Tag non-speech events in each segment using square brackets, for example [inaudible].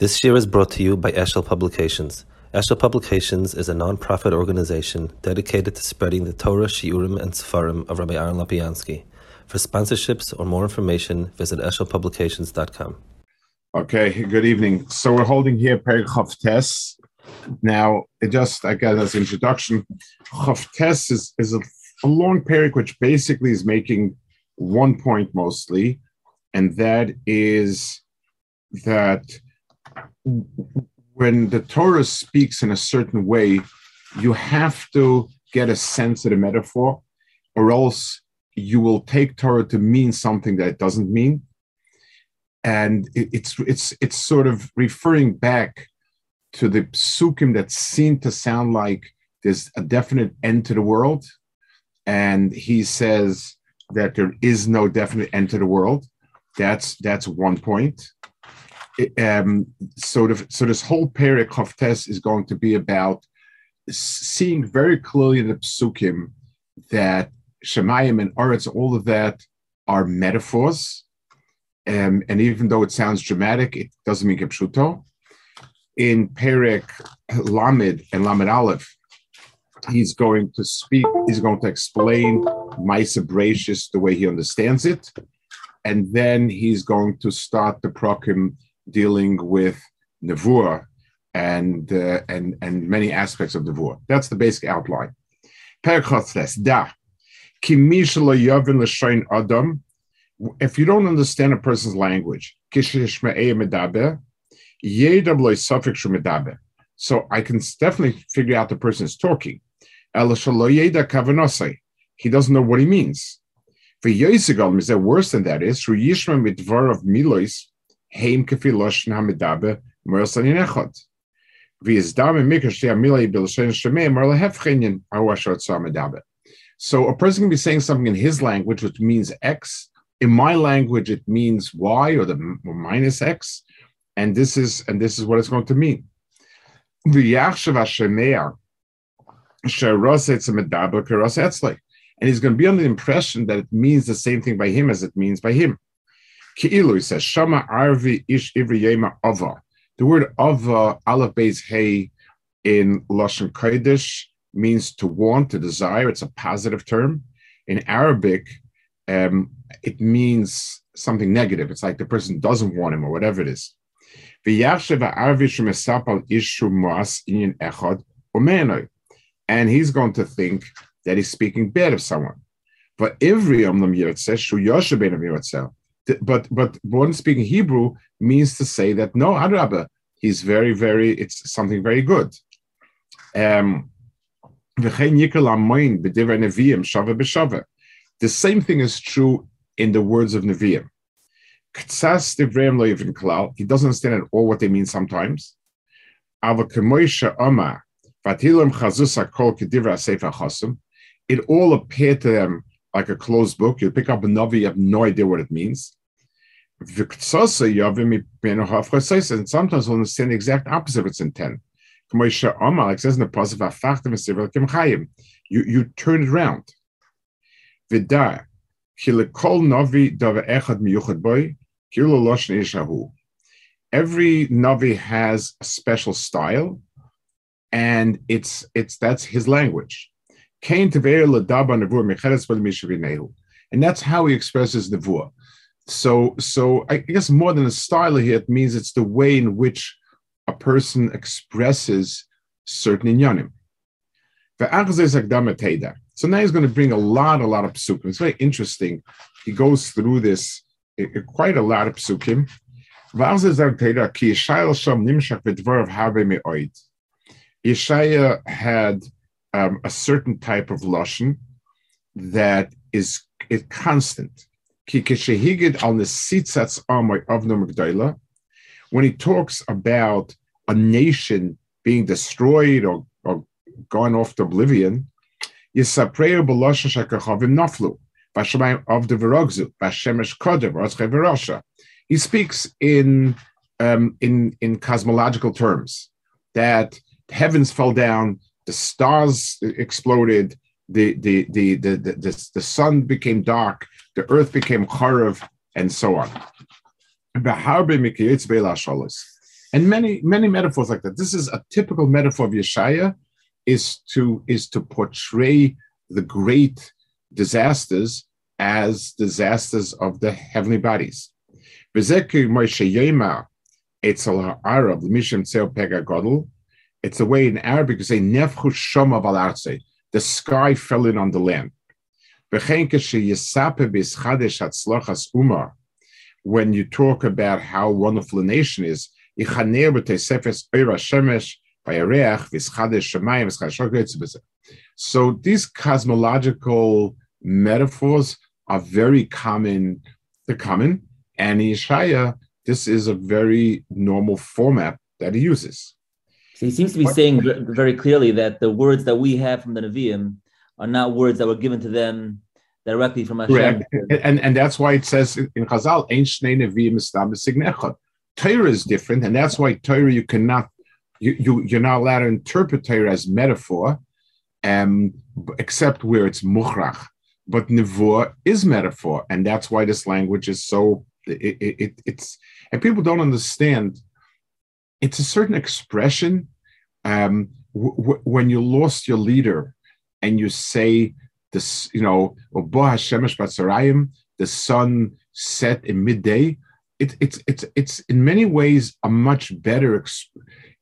This year is brought to you by Eshel Publications. Eshel Publications is a non-profit organization dedicated to spreading the Torah, Shiurim, and Sefarim of Rabbi Aaron Lapiansky. For sponsorships or more information, visit eshelpublications.com. Okay, good evening. So we're holding here Perik Chavtes. Now, it just, again, as introduction, Chavtes is, is a, a long Perik which basically is making one point mostly, and that is that when the Torah speaks in a certain way, you have to get a sense of the metaphor, or else you will take Torah to mean something that it doesn't mean. And it, it's it's it's sort of referring back to the psukim that seem to sound like there's a definite end to the world. And he says that there is no definite end to the world. That's that's one point um, so, the, so this whole Perik Chavtes is going to be about seeing very clearly in the psukim that Shemayim and Aretz, all of that are metaphors. Um, and even though it sounds dramatic, it doesn't mean Kipshuto. In Perik Lamed and Lamed Aleph, he's going to speak, he's going to explain Maisa the way he understands it. And then he's going to start the prokim dealing with Nevuah and, uh, and, and many aspects of Nevuah. That's the basic outline. Da. Adam. If you don't understand a person's language, so I can definitely figure out the person is talking. He doesn't know what he means. For Yoisigam, is that worse than that is through mitvar of Milois, heim loshen hamidabe echot. So a person can be saying something in his language, which means X. In my language, it means Y or the or minus X, and this is and this is what it's going to mean. And he's going to be under the impression that it means the same thing by him as it means by him. Ki'ilu, he says, Shama Arvi Ish Ivri Yema Ava. The word Ava, Aleph Beis Hey, in Lashon Kodesh means to want, to desire. It's a positive term. In Arabic, um, it means something negative. It's like the person doesn't want him or whatever it is. And he's going to think that he's speaking bad of someone. But but but one speaking Hebrew means to say that no, Adraba, he's very, very, it's something very good. Um, the same thing is true in the words of Nevi'im. He doesn't understand at all what they mean sometimes. It all appeared to them like a closed book. You pick up a novel, you have no idea what it means. And sometimes we'll understand the exact opposite of its intent. You, you turn it around. Every Navi has a special style, and it's it's that's his language. And that's how he expresses nevuah. So, so I guess more than a style here, it means it's the way in which a person expresses certain inyanim. So now he's going to bring a lot, a lot of psukim. It's very interesting. He goes through this eh, eh, quite a lot of psukim. Yeshaya had um, a certain type of lashon that is it constant. When he talks about a nation being destroyed or, or gone off to oblivion, He speaks in um, in in cosmological terms that heavens fell down, the stars exploded, the the the the the, the, the sun became dark, the earth became charav, and so on. and many many metaphors like that. This is a typical metaphor of Yeshaya, is to is to portray the great disasters as disasters of the heavenly bodies. It's a way in Arabic to say the sky fell in on the land. When you talk about how wonderful a nation is, so these cosmological metaphors are very common. They're common, and in Yeshaya, this is a very normal format that he uses. So he seems to be saying very clearly that the words that we have from the Nevi'im are not words that were given to them directly from Hashem. Correct. And, and that's why it says in Chazal, Ein Shnei Nevi'im Estam Torah is different, and that's why Torah you cannot you, you you're not allowed to interpret Torah as metaphor, um, except where it's muchrach. But nevuah is metaphor, and that's why this language is so. It, it, it, it's and people don't understand. It's a certain expression. Um, w- when you lost your leader, and you say this, you know, the sun set in midday. It, it's it's it's in many ways a much better.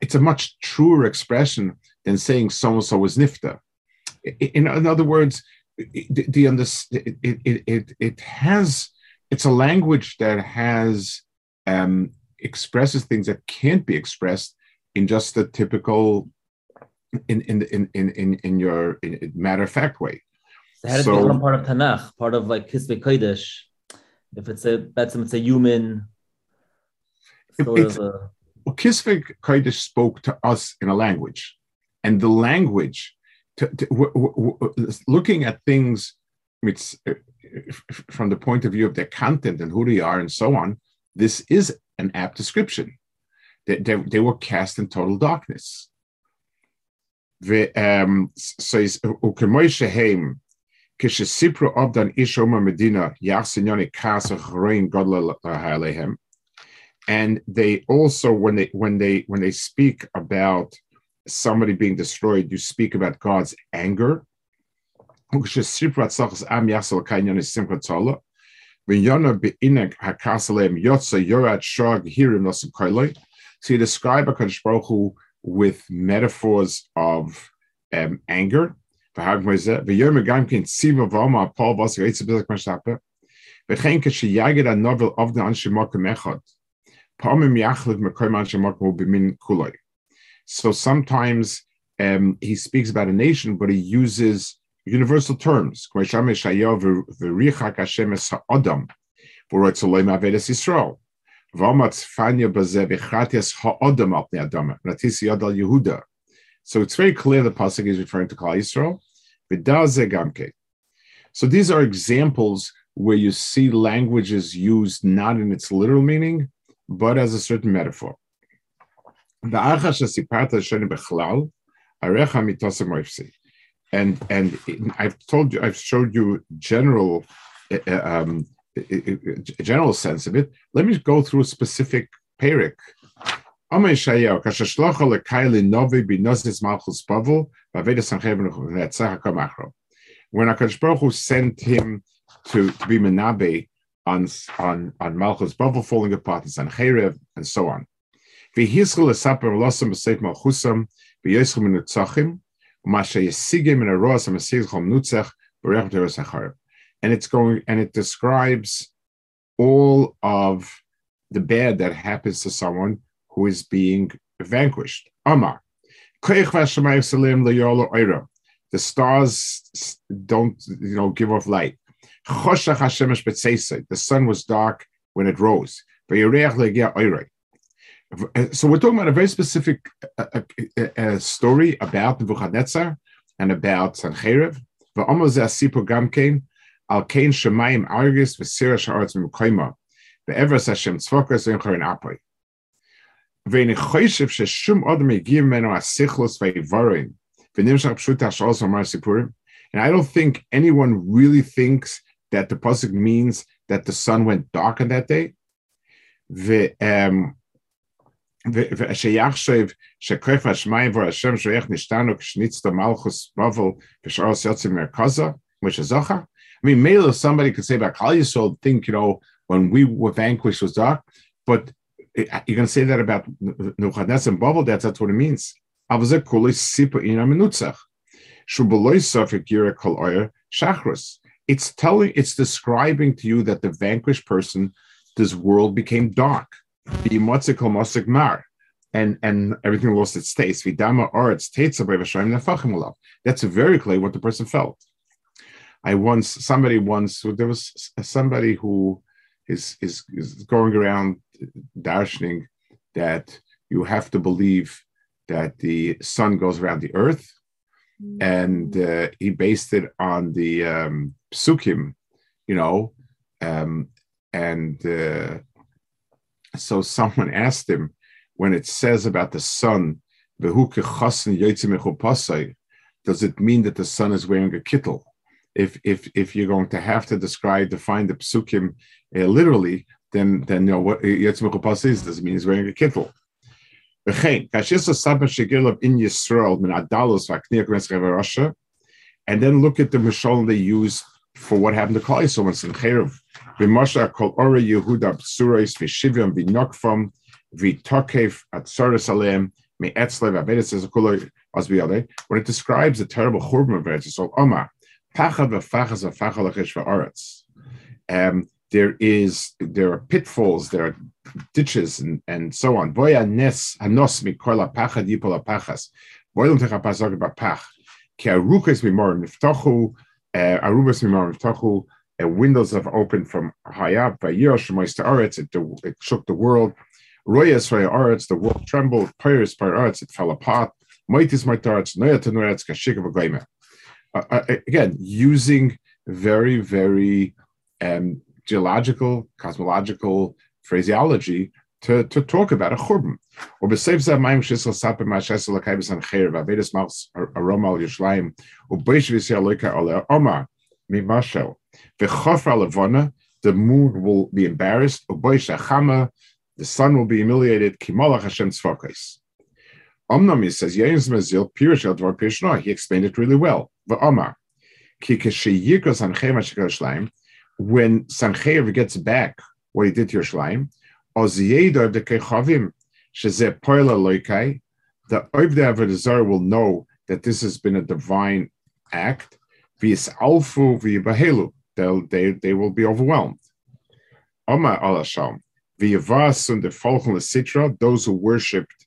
It's a much truer expression than saying so and so was nifta. In, in other words, the, the it, it, it, it has it's a language that has um, expresses things that can't be expressed in just a typical in in in in in, in your in matter of fact way. So how does so, it become part of Tanakh, part of like Kisvei Kodesh? If it's a that's it's a human sort of a... well, Kisvei Kodesh spoke to us in a language, and the language to, to, w- w- w- looking at things it's, uh, from the point of view of their content and who they are and so on, this is an apt description they, they, they were cast in total darkness. Um, Kasa Godla uh, And they also, when they when they when they speak about somebody being destroyed, you speak about God's anger. When So sometimes you describe a Baruch Hu with metaphors of um, anger. וכן כשיגד הנובל עובדן אנשי מוקם אחד, פעמים יחלק מקום אנשי מוקם הוא במין כולוי. So sometimes um, he speaks about a nation, but he uses universal terms. Yisrael. So it's very clear the pasuk is referring to Klal Yisrael. So these are examples where you see languages used not in its literal meaning, but as a certain metaphor. And and I've told you, I've showed you general, uh, a general sense of it. Let me go through a specific perik. When Akash Baruch sent him to, to be Menabe on, on, on Malchus Bavel falling apart, and Sancherev, and so on. Malchusam, and it's going and it describes all of the bad that happens to someone who is being vanquished. Amar. The stars don't, you know, give off light. The sun was dark when it rose. Uh, so we're talking about a very specific uh, uh, uh, uh story about Nebuchadnezzar and about Sancheiriv. V'omoz asipo gamkein al kein shemayim argis v'sira sha'aretz v'mukayma ve'evers Hashem tzvokas v'inchor in apoy. Ve'ini choyshev sheshum odom yigiv meno asichlos ve'ivarin v'nimshach pshuta sh'ol somar sipurim. And I don't think anyone really thinks that the pasuk means that the sun went dark on that day. The, um, שיחשב שכיף השמיים והשם שייך נשתנו כשניצת מלכוס בבל ושאר יוצא מרכזה, כמו שזוכר. I mean, maybe somebody could say about Klal Yisrael, think, you know, when we were vanquished was dark, but you're going to say that about Nebuchadnezzar and Bavel, that's, that's what it means. It's telling, it's describing to you that the vanquished person, this world became dark and and everything lost its taste. That's very clear what the person felt. I once somebody once there was somebody who is is, is going around darshaning that you have to believe that the sun goes around the earth, and uh, he based it on the um, psukim, you know, um, and uh, so someone [laughs] asked him when it says about the sun, does it mean that the sun is wearing a kittel? If if if you're going to have to describe define the psukim uh, literally, then then you know what Yitzmech is mean he's wearing a kittel? And then look at the Mishal they use for what happened to Klai so in Cherev. V'mosha kol ora Yehuda b'suros v'shivyon v'nokfam v'tokev atzoros aleim me'etzle v'avedis ezekuloi as. When it describes the terrible churban of Eretz Yisrael, Oma Um, there is there are pitfalls, there are ditches, and, and so on. Voya nes hanos mikola pachad yipola pachas. Voylam techa pasok b'pach. Ki arukas mimor niftachu, uh, arubas mimor niftachu, uh, windows have opened from high up. By Yeroshimois Aretz, it, it shook the world. Royas Roya Aretz, the world trembled. Pyrus by Aretz, it fell apart. Moitis Martarets, Noya Tenuretz, Kashik of uh, Again, using very, very um, geological, cosmological phraseology to, to talk about a churban. Or b'seif zeh mayim shisel sapim ma'ashesel l'kaibis an cheir v'avedis mals aroma al yishlayim u'beish v'yisrael loika ole omar mimashel the moon will be embarrassed. The sun will be humiliated. Hashem Omnam says, Mazil Pierce No, He explained it really well. The Omer, when Sancheir gets back what he did to Yerushalayim, the Oivde Avodah will know that this has been a divine act. Alfu they'll, they, they will be overwhelmed. Oma alasham, v'yavas and the folchon sitra, those who worshipped,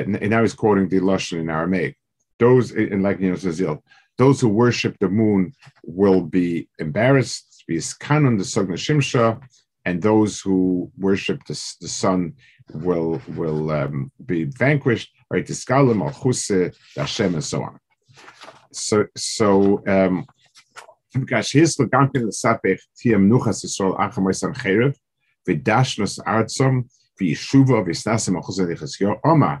and, and now he's quoting the Lashon in Aramaic, those, in like you know, those who worship the moon will be embarrassed, be kanon the Sogna Shimsha, and those who worship the, the sun will will um, be vanquished, right? Tiskalim, Al Hashem, and so on. So, so um, Gashis legankin l'sapech tiem nuchas Yisrael achamois an cherev v'dashnos artzom v'yishuva v'snasim achuzah lichasyo oma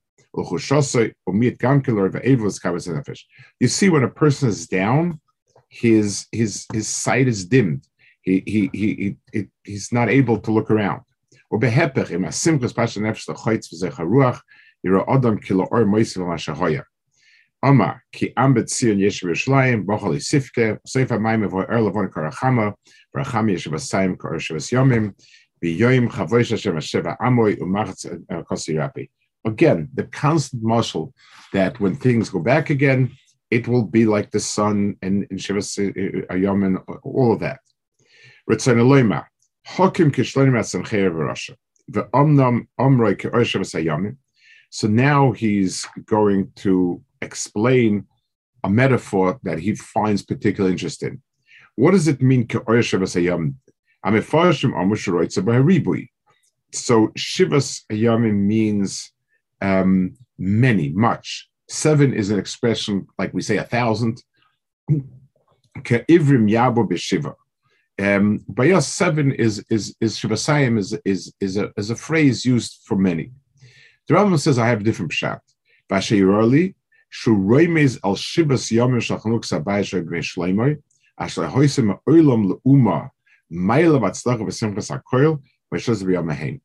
You see, when a person is down, his his his sight is dimmed. He he he, he he's not able to look around. Ki ambet ma'im evo er levon karachama chavoish Hashem amoy. Again, the constant muscle that when things go back again, it will be like the sun and in Shivas uh, uh, Yomim, all of that. Ritzon Eloima, Hakim kishlonim at Samcheir v'Rasha, v'omnam omroi ke'orshav Yomim. So now he's going to explain a metaphor that he finds particularly interesting. What does it mean? So Shivas Hayamim means um, many, much. Seven is an expression like we say a thousand. Ivrim yabo b'shiva. Um, Bayas seven is is is Shivasayim is is is a is a phrase used for many. The Rambam says I have a different pshat. Vashayirali shuroimes al shivas yomim shachanuk sabai shagvei shleimoy asher hoisim oilam leuma mayla batzlach v'simchas hakoil v'shaz b'yamahein.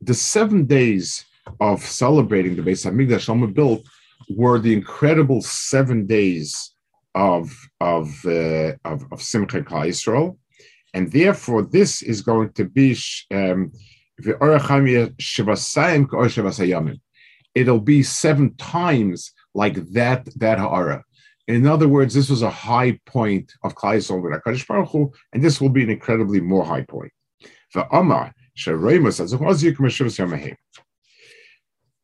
The seven days of celebrating the Beis Hamikdash Shlomo built were the incredible seven days of of uh, of, of Simcha Klal Yisrael, and therefore this is going to be um, It'll be seven times like that that ha'ara. In other words, this was a high point of Klal Yisrael with Hakadosh Baruch Hu, and this will be an incredibly more high point. For Amar, Sheremus, as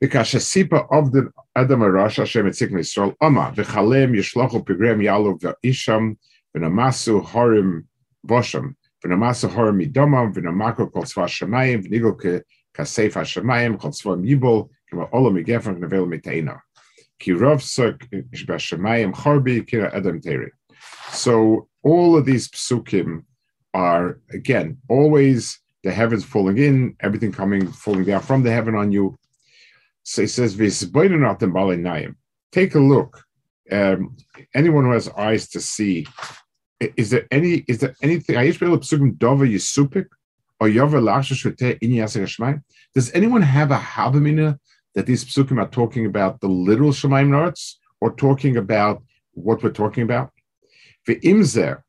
a Vikashasipa of the Adam Arash Hashem Etzik Yisrael Ama V'chalem Yishlochu Pigrem Yalu V'isham V'namasu Horim Bosham V'namasu Horim Midomam V'namako Kol Tzva Shemayim V'nigo Kasef HaShemayim Kol Tzva Mibol Kima Ola Migefan V'nevel Miteina Ki Rov Suk Shemayim Chorbi Kira Adam Teri So all of these psukim are again always the heavens falling in, everything coming falling down from the heaven on you, so he says, Take a look. Um, anyone who has eyes to see, is there any is there anything or yovim? does anyone have a habamina that these psukim are talking about the literal Shemaim Narts or talking about what we're talking about? Ve'imzer,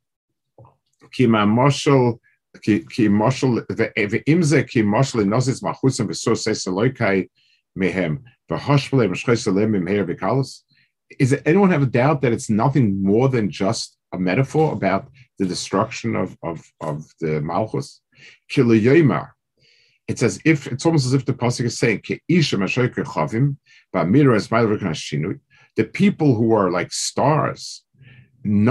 ki ma'moshel, ki moshel, ve'imzer ki moshel inosis machusim v'so seis eloikai, mehem. Is anyone have a doubt that it's nothing more than just a metaphor about the destruction of, of, of the Malchus? It's as if it's almost as if the pasuk is saying the people who are like stars, and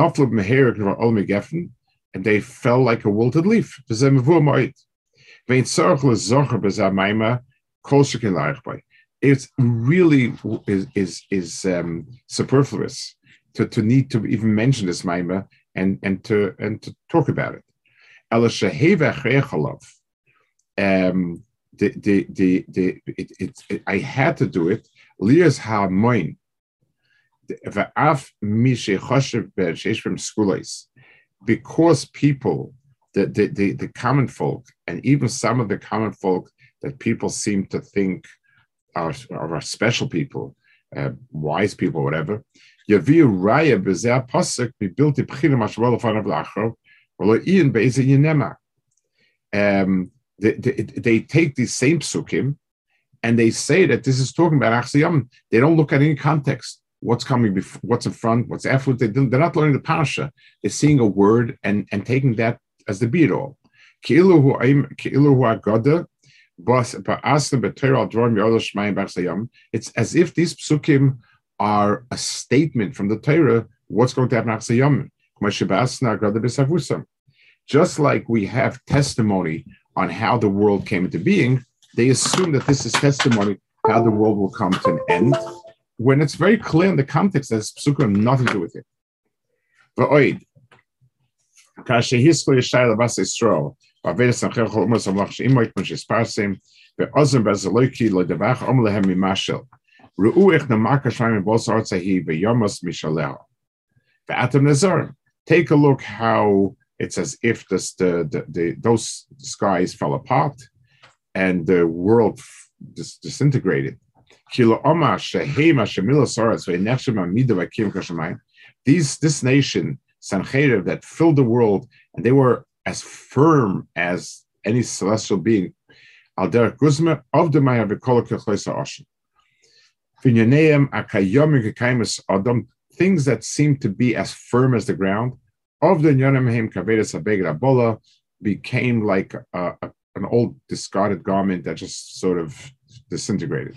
they fell like a wilted leaf it's really is is, is um, superfluous to, to need to even mention this maima and and to and to talk about it. Um, the the the, the it, it, it, I had to do it. Lias ha'moin because people, the, the, the, the common folk, and even some of the common folk that people seem to think our, our special people, uh, wise people, whatever. Um, they, take these same psukim and they say that this is talking about Achsiyam. They don't look at any context. What's coming before, what's in front, what's after. They, they're not learning the parasha. They're seeing a word and, and taking that as the be all. It's as if these psukim are a statement from the Torah what's going to happen after. Just like we have testimony on how the world came into being, they assume that this is testimony how the world will come to an end, when it's very clear in the context that psukim nothing to do with it. Take a look how it's as if this, the, the, the, those skies fell apart and the world dis- disintegrated. These, this nation, Sancheiriv, that filled the world, and they were as firm as any celestial being. Al derech guzma of the maya v'kol. Vinyaneim akayomim kekaimus adam, things that seem to be as firm as the ground, of the nyonim kavedas abeged abola, became like a, a, an old discarded garment that just sort of disintegrated.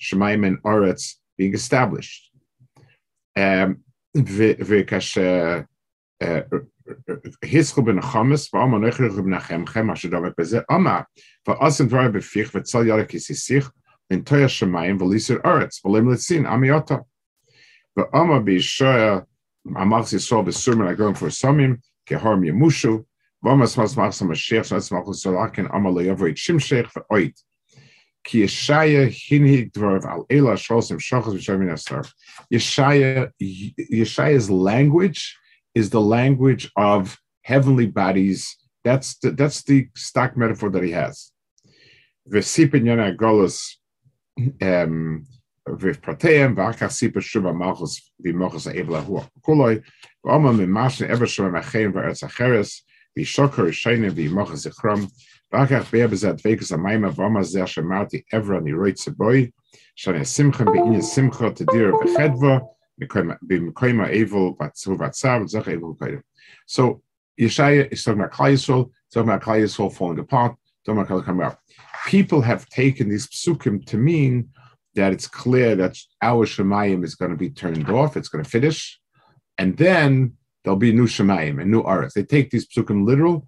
Shemaim and Aretz being established. Um, היסחו בנחמס, ואומר נכרח בנחמכם, אשר דבק בזה, אמר, ואוסן דבר בפיך, וצל ירק כסיסיך, לנטוי השמיים וליסר ארץ, ולם לצין, עמי אותו. ואומר בישוע, אמר ישראל בסומר הגרום for סומים, כהורם ימושו, ואומר סמאס מאס המשיח, סמאס מאס סולקן, אמר לא יבוא את שמשך ואוית. Yeshaya Al Ela Yeshaya's language is the language of heavenly bodies. That's the, that's the stock metaphor that he has. V'sipin Yonah Golos V'Prateim V'Achas Sipa Shuva Malchus V'Mochus Ebla Hu Kuloi V'Oma Mimashin Eber Shuva Machein V'Eretz Shainim V'Mochus so Yeshaya is talking about Klal Yisrael, talking about Klal Yisrael falling apart, talking about Klal coming out. People have taken these psukim to mean that it's clear that our Shemayim is going to be turned off, it's going to finish, and then there'll be new Shemayim and new Aretz. They take these psukim literal,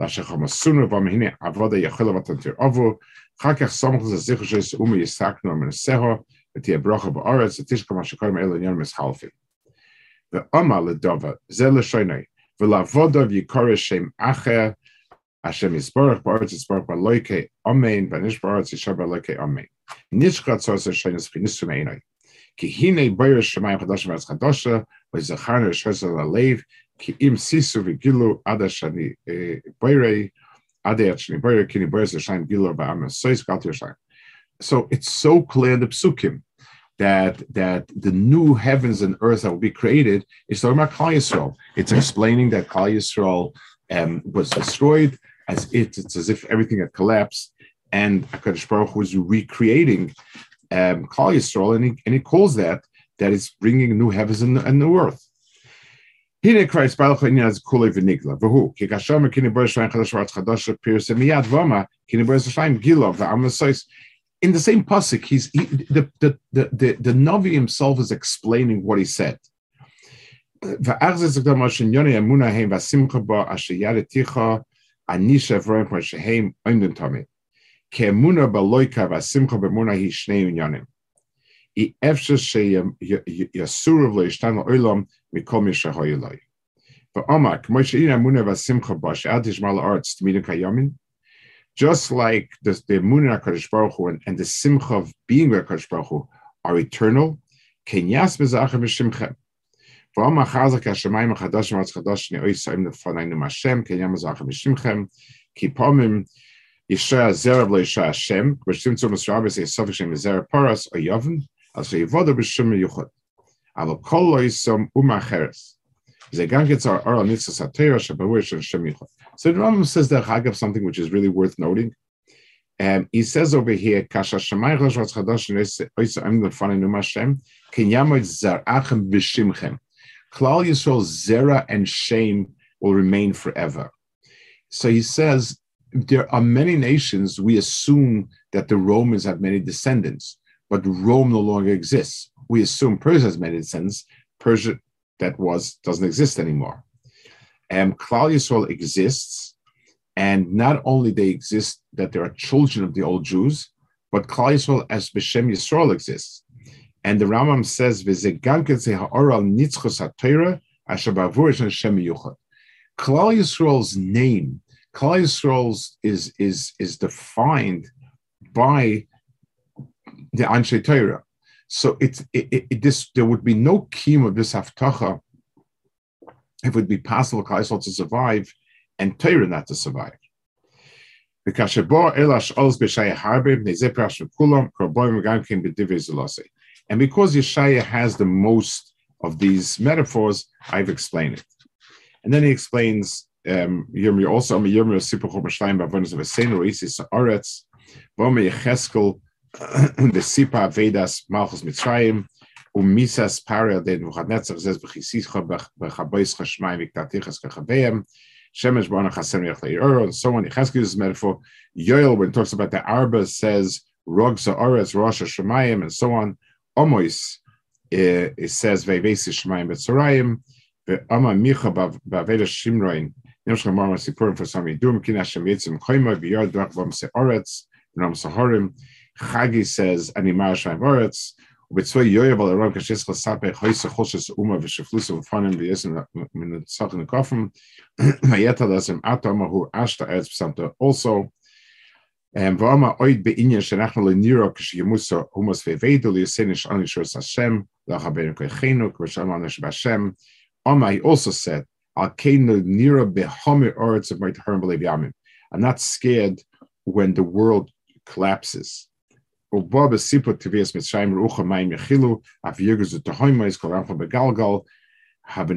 לא שאלו, אחר כך יועד במחילה ורחמים, זה כל מה שם כשמוצא תירש ואשכול, מה שנראה בזה, אחר כך יצ יועד רע, לשחמסונו, והנה עבודה יכול לבטן תרעבו, אחר כך סומך לזה זכר שיש אומי יסקנו מנסהו, ותהיה ברוכה באורץ, ותשכו מה שקוראים אלו עניין מסחלפים. ואומר לדובה, זה לשוני, ולעבודו ויקורא שם אחר, השם יסבורך בארץ יסבורך בלויקי אמן, ונש בארץ ישר בלויקי אמן. נשכת צורס השני ספיניסו מעיני. כי הנה בויר שמיים חדש וארץ חדושה, וזכרנו לשחרס על הלב, כי אם סיסו וגילו עד השני בוירי, עד עד שני בוירי, כי נבויר זה שיים גילו בעם הסויס, גלתי ירשיים. So it's so clear in the psukim that that the new heavens and earth that will be created is talking about Klal Yisrael. It's explaining that Klal Yisrael um, was destroyed as it, it's as if everything had collapsed, and Hakadosh Baruch was recreating um, Klal Yisrael, and he, and he calls that that it's bringing new heavens and, and new earth. הנה כבר הסבר לך עניין הזה כולי ונגלה, והוא, כי כאשר מכיני בו ישרים חדש וארץ חדש, פירסם מיד ואומר, כי נבוא ישרים גילו ועם הסויס, in the same pasuk, he's he, the, the the the the Navi himself is explaining what he said. כאמונה i efshe sheyem yasuruv leishtan olam mikol mishahoylai. Va'amak moishe ira muna vasimcha bash ad hishmal arts tmidin. Just like the, the Munna HaKadosh Baruch Hu and, and the Simcha of being with HaKadosh Baruch Hu are eternal, kenyas mezachim v'shimchem. V'am achazak ha-shamayim ha-chadash v'arz chadash ne'oi sa'im nefanaynu ma'ashem, kenyam mezachim v'shimchem, kipomim, Yishra Zerab Leisha Hashem, which Tzimtzum Misrabis is Sufficient Zerab Paras or Yavin, also is a gangetz. So the Rambam says that Chagav something which is really worth noting. Um, he says over here, Kasha Shemayich Rosh Chadash Oisa Am Lefani Num Hashem Ken Yamot Zarachem B'Shimchem Klal Yisrael Zera and Shame will remain forever. So he says there are many nations we assume that the Romans have many descendants but Rome no longer exists. We assume Persia has made many descendants. Persia that was doesn't exist anymore. And Klal Yisrael exists, and not only they exist that there are children of the old Jews, but Klal Yisrael as Beshem Yisrael exists. And the Rambam says, Klal Yisrael's name Klal Yisrael is is is defined by the Anshe Torah. So it's it, it, this there would be no key of this haftacha if it would be possible Klal Yisrael to survive and Torah not to survive. And because Yeshaya has the most of these metaphors, I've explained it. And then he explains um, also of Oretz [clears throat] the Sipa Vedas Malchus Mitzrayim, Umisas Paria de Nuchadnetzach says Bechisischa Bechaboischa Shmaim Viktatichas Kachaveim, Shemesh Bonach Hasem Yechleiro, and so on. has uses metaphor. Yoel, when it talks about the Arba, says Rog Zaores Rosh Shemayim, and so on. Omois, eh, it says Vevesi Shemayim Betzorayim, Ama Micha Bavedas Shimroin, Nimshka Marma Sipurim for some Yidum, Kina Shemitzim Choyma, Biyar Dwach Bom Seoretz, Ram Sahorim, Chagi says, "Ani marashayim oretz." B'tzvei yoyev al aram kashes choyse choshes uma v'sheflusa v'fanim v'yesin min tzach kofim [clears throat] v'yeta lasim ato mahu ashta eretz p'samta also and v'ama oid be'inyan shenachna le'niro k'shiyamusa humas ve'vedu li'yosenish anishos Hashem la'chabeinu k'echenu k'v'shalom anash b'Hashem Oma he also said al keinu nira be'homi of might harim b'lev yamim I'm not scared when the world collapses Uba besiput tivias mitzrayim rucha mayim yechilu af yirgus u'tahoymois kol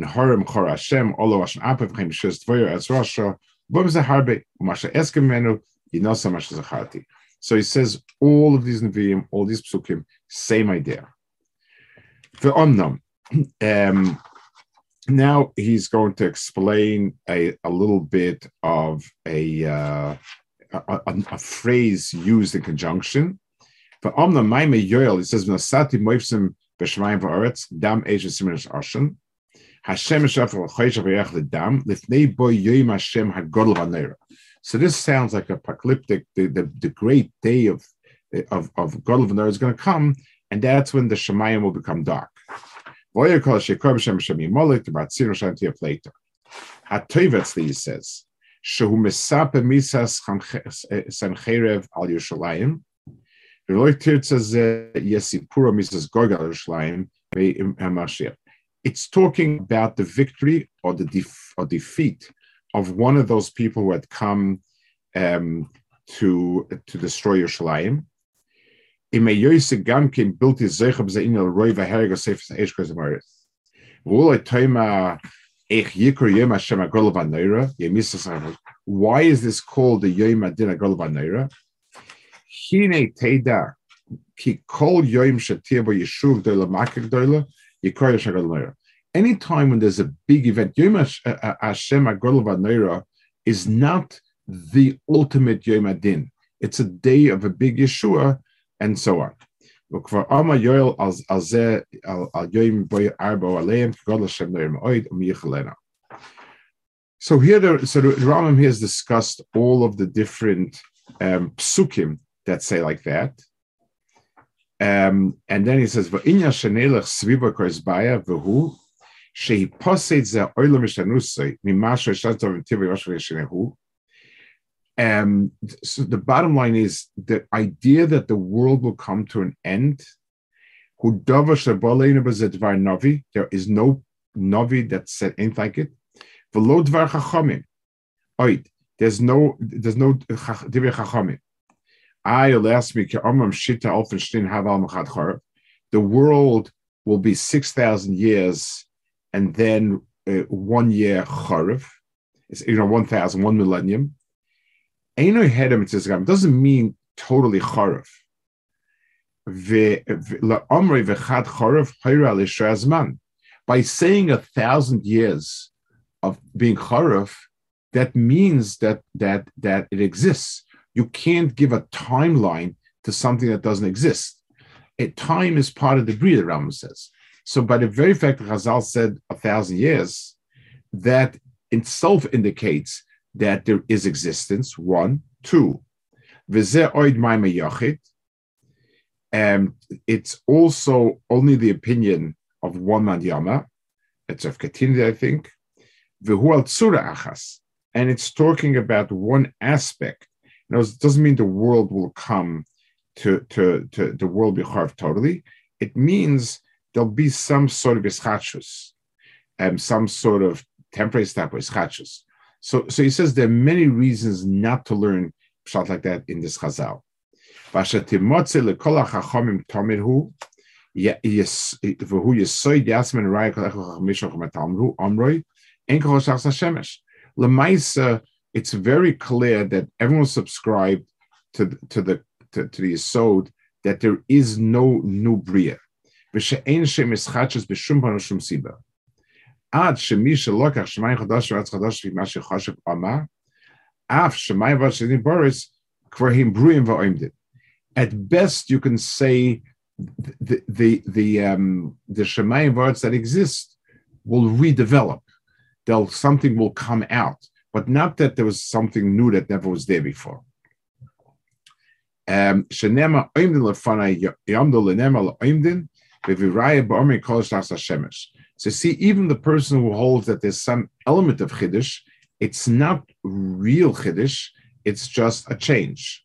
horem chor Hashem olo ashen apav chaim shis tvoyer es menu yinosa masha zacharti. So he says all of these neviim, all these psukim, same idea. Ve'omnam. Um, now he's going to explain a, a little bit of a, uh, a, a, a, phrase used in conjunction for Omna Maime Yoel, he says, Nasati Moifsim Beshmayim Va'aretz, Dam Eja Simonish Ashen, Hashem Shafal Chaysh Vayach Dam, Lifnei Boy Yoim Hashem HaGodl Vanera. So this sounds like apocalyptic, the, the, the great day of of, of Godel Vanera is going to come, and that's when the Shemayim will become dark. Hatoivetzli says, shehu mesape misas eh, sancherev al Yerushalayim, It's talking about the victory or the def- or defeat of one of those people who had come um, to to destroy Yerushalayim, why is this called the dina golva naira hine teda ki kol yoim shagal naira anytime when there's a big event yema uh, uh, hashem golva naira is not the ultimate yema din it's a day of a big yeshua and so on. Um so here, the, so the Rambam here has discussed all of the different um, psukim that say like that. Um, and then he says, "Va'inya shenelech sviva koizbaya v'hu shehi posed ze oilam mishanusay mimasho shantav v'tivi yashvei shenehu um, so the bottom line is the idea that the world will come to an end. There is no Navi that said anything like it. There's no there's no Divrei Chachamim. The world will be six thousand years, and then uh, one year Chorev. It's you know one thousand one millennium it doesn't mean totally charif. By saying a thousand years of being charif, that means that that that it exists. You can't give a timeline to something that doesn't exist. A time is part of the Bria, Rambam says. So by the very fact that Chazal said a thousand years, that itself indicates that there is existence. One, two. And it's also only the opinion of one man Yama. It's of Katindi, I think. And it's talking about one aspect. It doesn't mean the world will come to, to, to the world be carved totally. It means there'll be some sort of ischachus, um, some sort of temporary step with ischachus. So, so he says there are many reasons not to learn pshat like that in this chazal. Lemaisa, it's very clear that everyone subscribed to, to the to, to the Yisod that there is no new Bria. ושאין שם משחטשס בשום פן ושום סיבה. עד שמי שלוקח שמיים חדש וארץ חדש ממה שחושב אמר, אף שמיים ועד שני בורס כבר הם ברואים ועומדים. At best you can say the, the, the, um, the Shemayim words that exist will redevelop. They'll, something will come out, but not that there was something new that never was there before. Um, so see, even the person who holds that there's some element of chiddush, it's not real chiddush; it's just a change.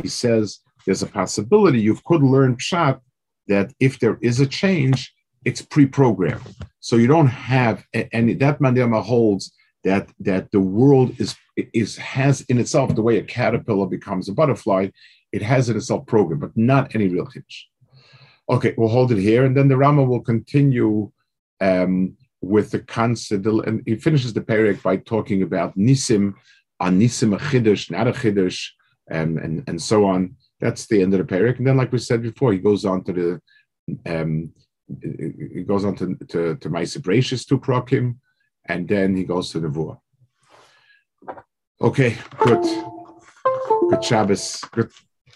He says there's a possibility you could learn pshat that if there is a change, it's pre-programmed. So you don't have, and that Mandela holds that that the world is is has in itself the way a caterpillar becomes a butterfly, it has in itself program, but not any real hinge. Okay, we'll hold it here, and then the Rama will continue um, with the concept, and he finishes the parak by talking about nisim, a nisim a chiddush, not a chiddush, and, and and so on. That's the end of the parak, and then, like we said before, he goes on to the um, he goes on to to, to Maisa to Prokim, and then he goes to the Vua. Okay, good. Good Shabbos. Good.